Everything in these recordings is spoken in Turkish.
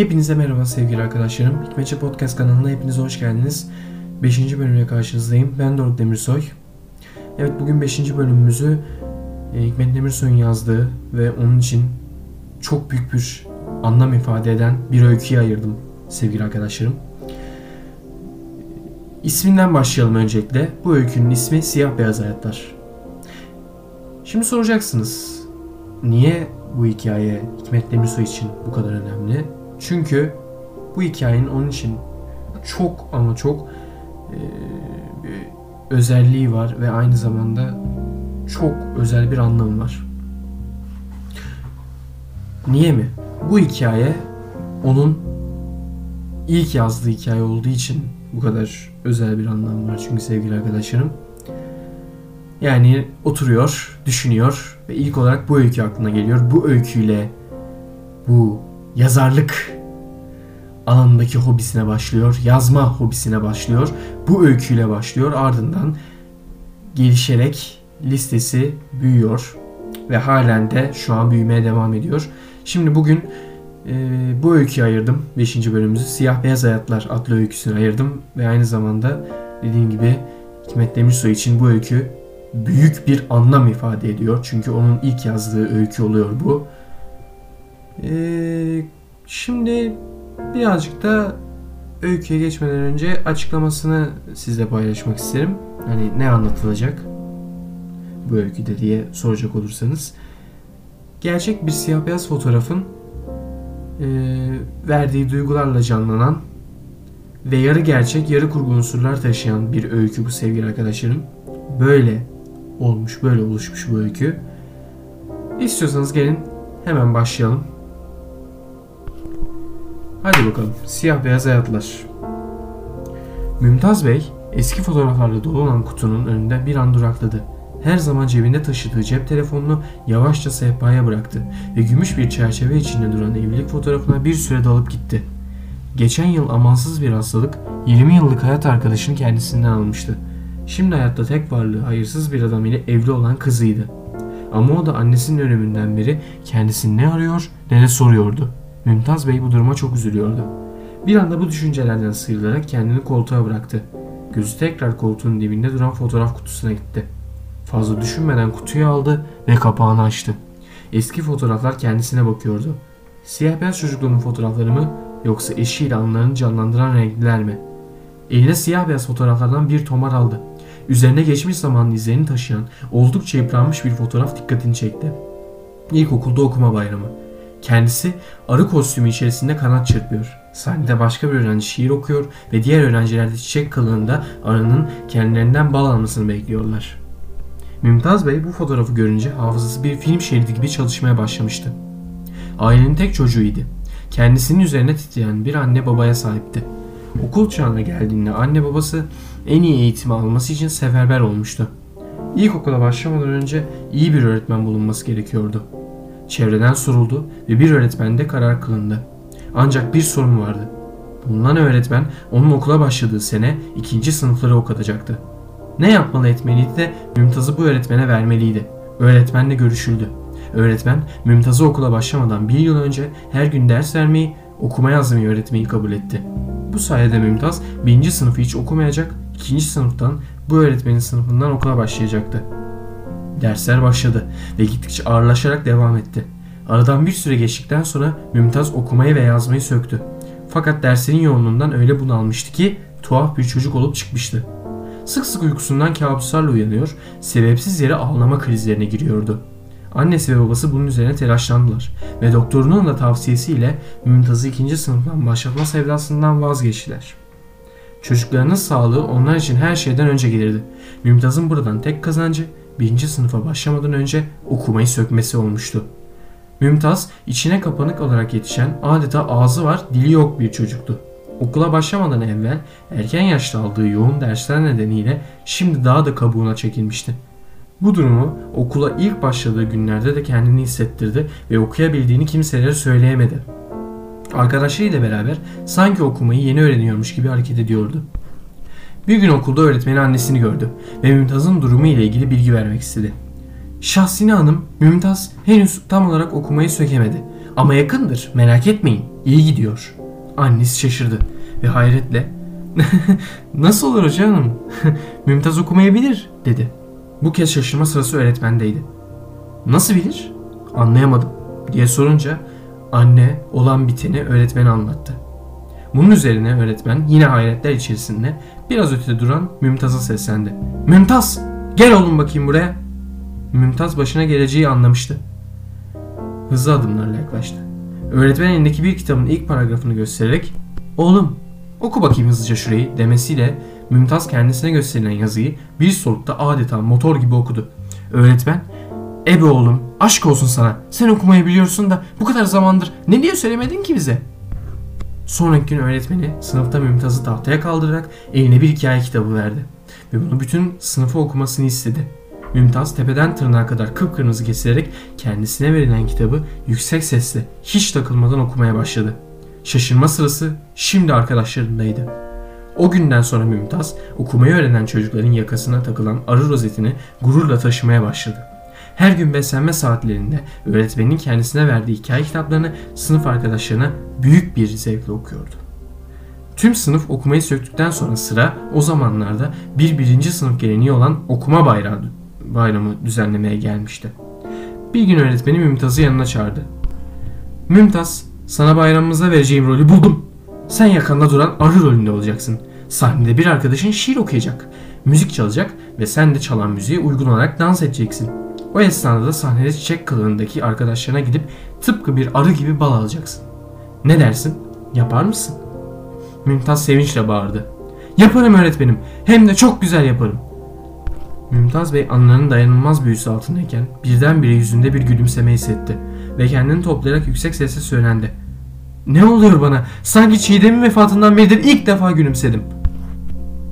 Hepinize merhaba sevgili arkadaşlarım. Hikmetçi Podcast kanalına hepiniz hoş geldiniz. 5. bölümle karşınızdayım. Ben Doruk Demirsoy. Evet bugün 5. bölümümüzü e, Hikmet Demirsoy'un yazdığı ve onun için çok büyük bir anlam ifade eden bir öyküye ayırdım sevgili arkadaşlarım. İsminden başlayalım öncelikle. Bu öykünün ismi Siyah Beyaz Hayatlar. Şimdi soracaksınız. Niye bu hikaye Hikmet Demirsoy için bu kadar önemli? Çünkü bu hikayenin onun için çok ama çok e, özelliği var ve aynı zamanda çok özel bir anlamı var. Niye mi? Bu hikaye onun ilk yazdığı hikaye olduğu için bu kadar özel bir anlam var. Çünkü sevgili arkadaşlarım yani oturuyor, düşünüyor ve ilk olarak bu öykü aklına geliyor. Bu öyküyle bu yazarlık alanındaki hobisine başlıyor. Yazma hobisine başlıyor. Bu öyküyle başlıyor. Ardından gelişerek listesi büyüyor ve halen de şu an büyümeye devam ediyor. Şimdi bugün e, bu öyküyü ayırdım. 5. bölümümüzü Siyah Beyaz Hayatlar adlı öyküsünü ayırdım ve aynı zamanda dediğim gibi Hikmet Demirsoy için bu öykü büyük bir anlam ifade ediyor. Çünkü onun ilk yazdığı öykü oluyor bu. Ee, şimdi birazcık da öyküye geçmeden önce açıklamasını sizle paylaşmak isterim. Hani ne anlatılacak bu öyküde diye soracak olursanız. Gerçek bir siyah beyaz fotoğrafın e, verdiği duygularla canlanan ve yarı gerçek yarı kurgu unsurlar taşıyan bir öykü bu sevgili arkadaşlarım. Böyle olmuş, böyle oluşmuş bu öykü. İstiyorsanız gelin hemen başlayalım. Hadi bakalım. Siyah beyaz hayatlar. Mümtaz Bey eski fotoğraflarla dolu olan kutunun önünde bir an durakladı. Her zaman cebinde taşıdığı cep telefonunu yavaşça sehpaya bıraktı ve gümüş bir çerçeve içinde duran evlilik fotoğrafına bir süre dalıp gitti. Geçen yıl amansız bir hastalık 20 yıllık hayat arkadaşını kendisinden almıştı. Şimdi hayatta tek varlığı hayırsız bir adam ile evli olan kızıydı. Ama o da annesinin ölümünden beri kendisini ne arıyor ne de soruyordu. Mümtaz Bey bu duruma çok üzülüyordu. Bir anda bu düşüncelerden sıyrılarak kendini koltuğa bıraktı. Gözü tekrar koltuğun dibinde duran fotoğraf kutusuna gitti. Fazla düşünmeden kutuyu aldı ve kapağını açtı. Eski fotoğraflar kendisine bakıyordu. Siyah beyaz çocukluğunun fotoğrafları mı yoksa eşiyle anılarını canlandıran renkliler mi? Eline siyah beyaz fotoğraflardan bir tomar aldı. Üzerine geçmiş zamanın izlerini taşıyan oldukça yıpranmış bir fotoğraf dikkatini çekti. İlkokulda okuma bayramı. Kendisi arı kostümü içerisinde kanat çırpıyor. Sahnede başka bir öğrenci şiir okuyor ve diğer öğrenciler de çiçek kılığında arının kendilerinden bal almasını bekliyorlar. Mümtaz Bey bu fotoğrafı görünce hafızası bir film şeridi gibi çalışmaya başlamıştı. Ailenin tek çocuğuydu. Kendisinin üzerine titreyen bir anne babaya sahipti. Okul çağına geldiğinde anne babası en iyi eğitimi alması için seferber olmuştu. İlkokula başlamadan önce iyi bir öğretmen bulunması gerekiyordu. Çevreden soruldu ve bir öğretmende karar kılındı. Ancak bir sorun vardı. Bulunan öğretmen onun okula başladığı sene ikinci sınıfları okutacaktı. Ne yapmalı etmeliydi de Mümtaz'ı bu öğretmene vermeliydi. Öğretmenle görüşüldü. Öğretmen Mümtaz'ı okula başlamadan bir yıl önce her gün ders vermeyi, okuma yazmayı öğretmeyi kabul etti. Bu sayede Mümtaz birinci sınıfı hiç okumayacak, ikinci sınıftan bu öğretmenin sınıfından okula başlayacaktı. Dersler başladı ve gittikçe ağırlaşarak devam etti. Aradan bir süre geçtikten sonra Mümtaz okumayı ve yazmayı söktü. Fakat derslerin yoğunluğundan öyle bunalmıştı ki tuhaf bir çocuk olup çıkmıştı. Sık sık uykusundan kabuslarla uyanıyor, sebepsiz yere ağlama krizlerine giriyordu. Annesi ve babası bunun üzerine telaşlandılar ve doktorunun da tavsiyesiyle Mümtaz'ı ikinci sınıftan başlatma sevdasından vazgeçtiler. Çocuklarının sağlığı onlar için her şeyden önce gelirdi. Mümtaz'ın buradan tek kazancı birinci sınıfa başlamadan önce okumayı sökmesi olmuştu. Mümtaz içine kapanık olarak yetişen adeta ağzı var dili yok bir çocuktu. Okula başlamadan evvel erken yaşta aldığı yoğun dersler nedeniyle şimdi daha da kabuğuna çekilmişti. Bu durumu okula ilk başladığı günlerde de kendini hissettirdi ve okuyabildiğini kimselere söyleyemedi. Arkadaşlarıyla beraber sanki okumayı yeni öğreniyormuş gibi hareket ediyordu. Bir gün okulda öğretmeni annesini gördü ve Mümtaz'ın durumu ile ilgili bilgi vermek istedi. Şahsine Hanım, Mümtaz henüz tam olarak okumayı sökemedi. Ama yakındır merak etmeyin iyi gidiyor. Annesi şaşırdı ve hayretle Nasıl olur hocam? Mümtaz okumayabilir dedi. Bu kez şaşırma sırası öğretmendeydi. Nasıl bilir? Anlayamadım diye sorunca anne olan biteni öğretmene anlattı. Bunun üzerine öğretmen yine hayretler içerisinde biraz ötede duran Mümtaz'a seslendi. Mümtaz gel oğlum bakayım buraya. Mümtaz başına geleceği anlamıştı. Hızlı adımlarla yaklaştı. Öğretmen elindeki bir kitabın ilk paragrafını göstererek oğlum oku bakayım hızlıca şurayı demesiyle Mümtaz kendisine gösterilen yazıyı bir solukta adeta motor gibi okudu. Öğretmen Ebe oğlum aşk olsun sana sen okumayı biliyorsun da bu kadar zamandır ne diye söylemedin ki bize? Sonraki gün öğretmeni sınıfta Mümtaz'ı tahtaya kaldırarak eline bir hikaye kitabı verdi. Ve bunu bütün sınıfı okumasını istedi. Mümtaz tepeden tırnağa kadar kıpkırmızı kesilerek kendisine verilen kitabı yüksek sesle hiç takılmadan okumaya başladı. Şaşırma sırası şimdi arkadaşlarındaydı. O günden sonra Mümtaz okumayı öğrenen çocukların yakasına takılan arı rozetini gururla taşımaya başladı. Her gün beslenme saatlerinde öğretmenin kendisine verdiği hikaye kitaplarını sınıf arkadaşlarına büyük bir zevkle okuyordu. Tüm sınıf okumayı söktükten sonra sıra o zamanlarda bir birinci sınıf geleneği olan okuma bayrağı, bayramı düzenlemeye gelmişti. Bir gün öğretmeni Mümtaz'ı yanına çağırdı. Mümtaz, sana bayramımıza vereceğim rolü buldum. Sen yakanda duran arı rolünde olacaksın. Sahnede bir arkadaşın şiir okuyacak, müzik çalacak ve sen de çalan müziğe uygun olarak dans edeceksin. O esnada da sahnede çiçek kılığındaki arkadaşlarına gidip tıpkı bir arı gibi bal alacaksın. Ne dersin? Yapar mısın? Mümtaz sevinçle bağırdı. Yaparım öğretmenim. Hem de çok güzel yaparım. Mümtaz Bey anılarının dayanılmaz büyüsü altındayken birdenbire yüzünde bir gülümseme hissetti ve kendini toplayarak yüksek sesle söylendi. Ne oluyor bana? Sanki Çiğdem'in vefatından beridir ilk defa gülümsedim.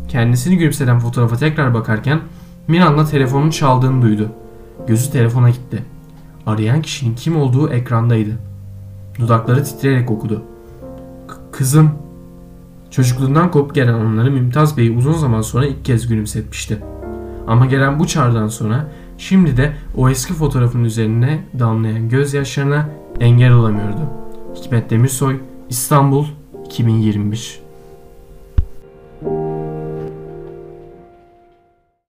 Kendisini gülümseden fotoğrafa tekrar bakarken Miran'la telefonun çaldığını duydu. Gözü telefona gitti. Arayan kişinin kim olduğu ekrandaydı. Dudakları titreyerek okudu. Kızım. Çocukluğundan kopup gelen anıları Mümtaz Bey'i uzun zaman sonra ilk kez gülümsetmişti. Ama gelen bu çağrıdan sonra şimdi de o eski fotoğrafın üzerine damlayan gözyaşlarına engel olamıyordu. Hikmet Demirsoy, İstanbul, 2021